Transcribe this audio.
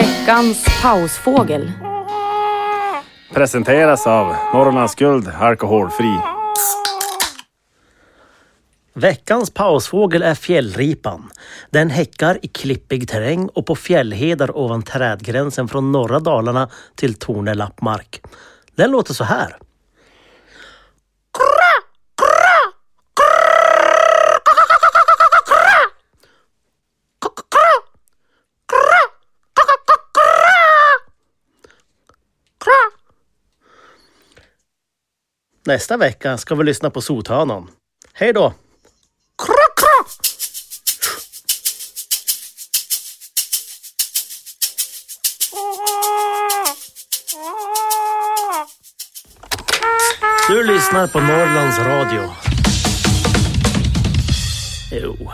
Veckans pausfågel. Presenteras av Norrlands Guld Alkoholfri. Veckans pausfågel är fjällripan. Den häckar i klippig terräng och på fjällhedar ovan trädgränsen från norra Dalarna till Torne lappmark. Den låter så här. Nästa vecka ska vi lyssna på sothönan. Hej då! Du lyssnar på Norrlands Radio. Jo.